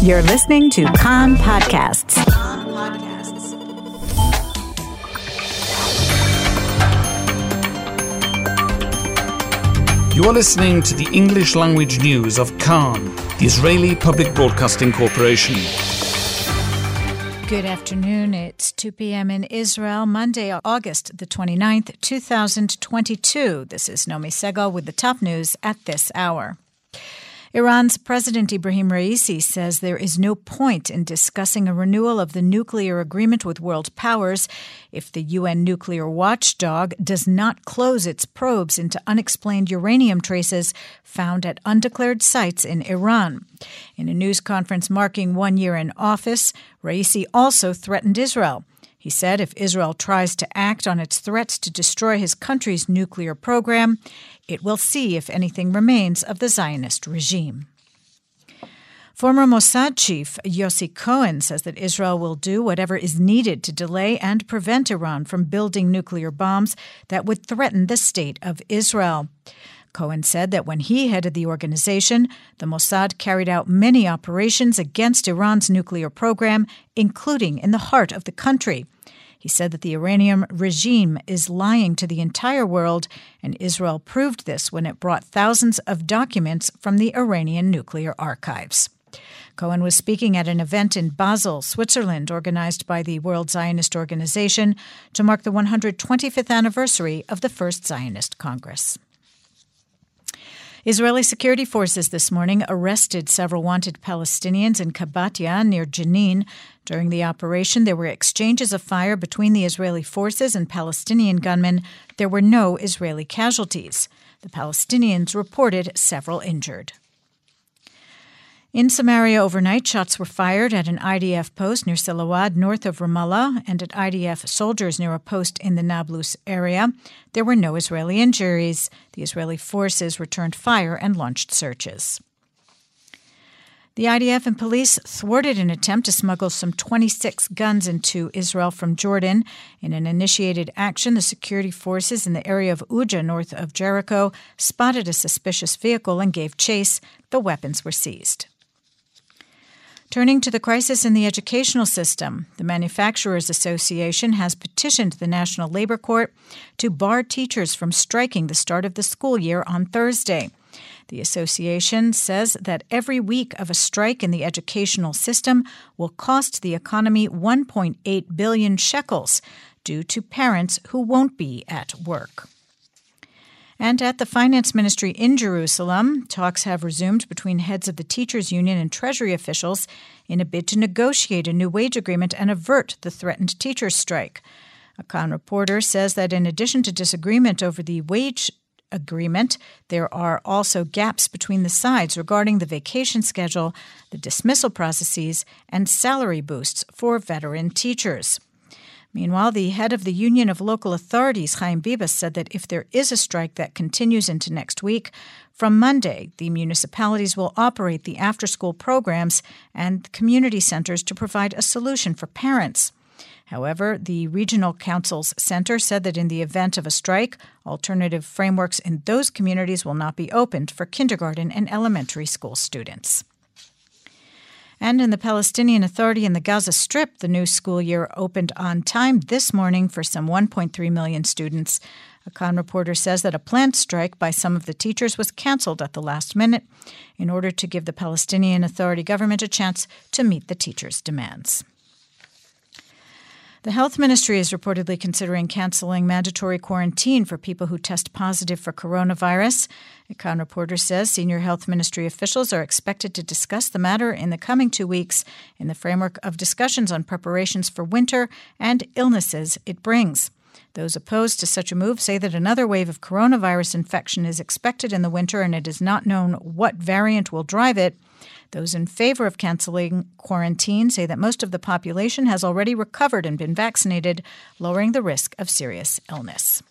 You're listening to Kan Podcasts. You are listening to the English language news of Kan, the Israeli Public Broadcasting Corporation. Good afternoon. It's 2 p.m. in Israel, Monday, August the 29th, 2022. This is Nomi Segal with the top news at this hour. Iran's President Ibrahim Raisi says there is no point in discussing a renewal of the nuclear agreement with world powers if the UN nuclear watchdog does not close its probes into unexplained uranium traces found at undeclared sites in Iran. In a news conference marking one year in office, Raisi also threatened Israel. He said if Israel tries to act on its threats to destroy his country's nuclear program, it will see if anything remains of the Zionist regime. Former Mossad chief Yossi Cohen says that Israel will do whatever is needed to delay and prevent Iran from building nuclear bombs that would threaten the state of Israel. Cohen said that when he headed the organization, the Mossad carried out many operations against Iran's nuclear program, including in the heart of the country. He said that the Iranian regime is lying to the entire world, and Israel proved this when it brought thousands of documents from the Iranian nuclear archives. Cohen was speaking at an event in Basel, Switzerland, organized by the World Zionist Organization to mark the 125th anniversary of the First Zionist Congress. Israeli security forces this morning arrested several wanted Palestinians in Kabatya near Jenin. During the operation, there were exchanges of fire between the Israeli forces and Palestinian gunmen. There were no Israeli casualties. The Palestinians reported several injured. In Samaria overnight, shots were fired at an IDF post near Silawad, north of Ramallah, and at IDF soldiers near a post in the Nablus area. There were no Israeli injuries. The Israeli forces returned fire and launched searches. The IDF and police thwarted an attempt to smuggle some 26 guns into Israel from Jordan. In an initiated action, the security forces in the area of Uja, north of Jericho, spotted a suspicious vehicle and gave chase. The weapons were seized. Turning to the crisis in the educational system, the Manufacturers Association has petitioned the National Labor Court to bar teachers from striking the start of the school year on Thursday. The association says that every week of a strike in the educational system will cost the economy 1.8 billion shekels due to parents who won't be at work. And at the Finance Ministry in Jerusalem, talks have resumed between heads of the teachers' union and Treasury officials in a bid to negotiate a new wage agreement and avert the threatened teachers' strike. A Kan reporter says that in addition to disagreement over the wage agreement, there are also gaps between the sides regarding the vacation schedule, the dismissal processes, and salary boosts for veteran teachers. Meanwhile, the head of the Union of Local Authorities, Chaim Bibas, said that if there is a strike that continues into next week, from Monday, the municipalities will operate the after school programs and community centers to provide a solution for parents. However, the Regional Council's Center said that in the event of a strike, alternative frameworks in those communities will not be opened for kindergarten and elementary school students. And in the Palestinian Authority in the Gaza Strip, the new school year opened on time this morning for some 1.3 million students. A Kan reporter says that a planned strike by some of the teachers was canceled at the last minute in order to give the Palestinian Authority government a chance to meet the teachers' demands. The health ministry is reportedly considering canceling mandatory quarantine for people who test positive for coronavirus. A Kan reporter says senior health ministry officials are expected to discuss the matter in the coming two weeks in the framework of discussions on preparations for winter and illnesses it brings. Those opposed to such a move say that another wave of coronavirus infection is expected in the winter and it is not known what variant will drive it. Those in favor of canceling quarantine say that most of the population has already recovered and been vaccinated, lowering the risk of serious illness.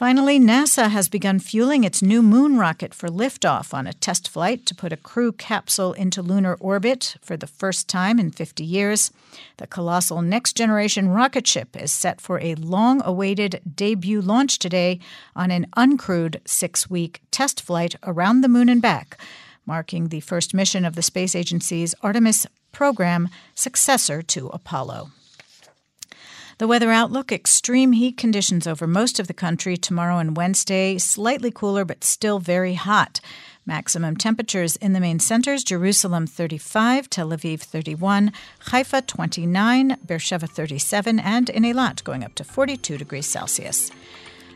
Finally, NASA has begun fueling its new moon rocket for liftoff on a test flight to put a crew capsule into lunar orbit for the first time in 50 years. The colossal next generation rocket ship is set for a long awaited debut launch today on an uncrewed six week test flight around the moon and back marking the first mission of the space agency's Artemis program, successor to Apollo. The weather outlook extreme heat conditions over most of the country tomorrow and Wednesday, slightly cooler but still very hot. Maximum temperatures in the main centers Jerusalem 35, Tel Aviv 31, Haifa 29, Beersheba 37, and in Eilat going up to 42 degrees Celsius.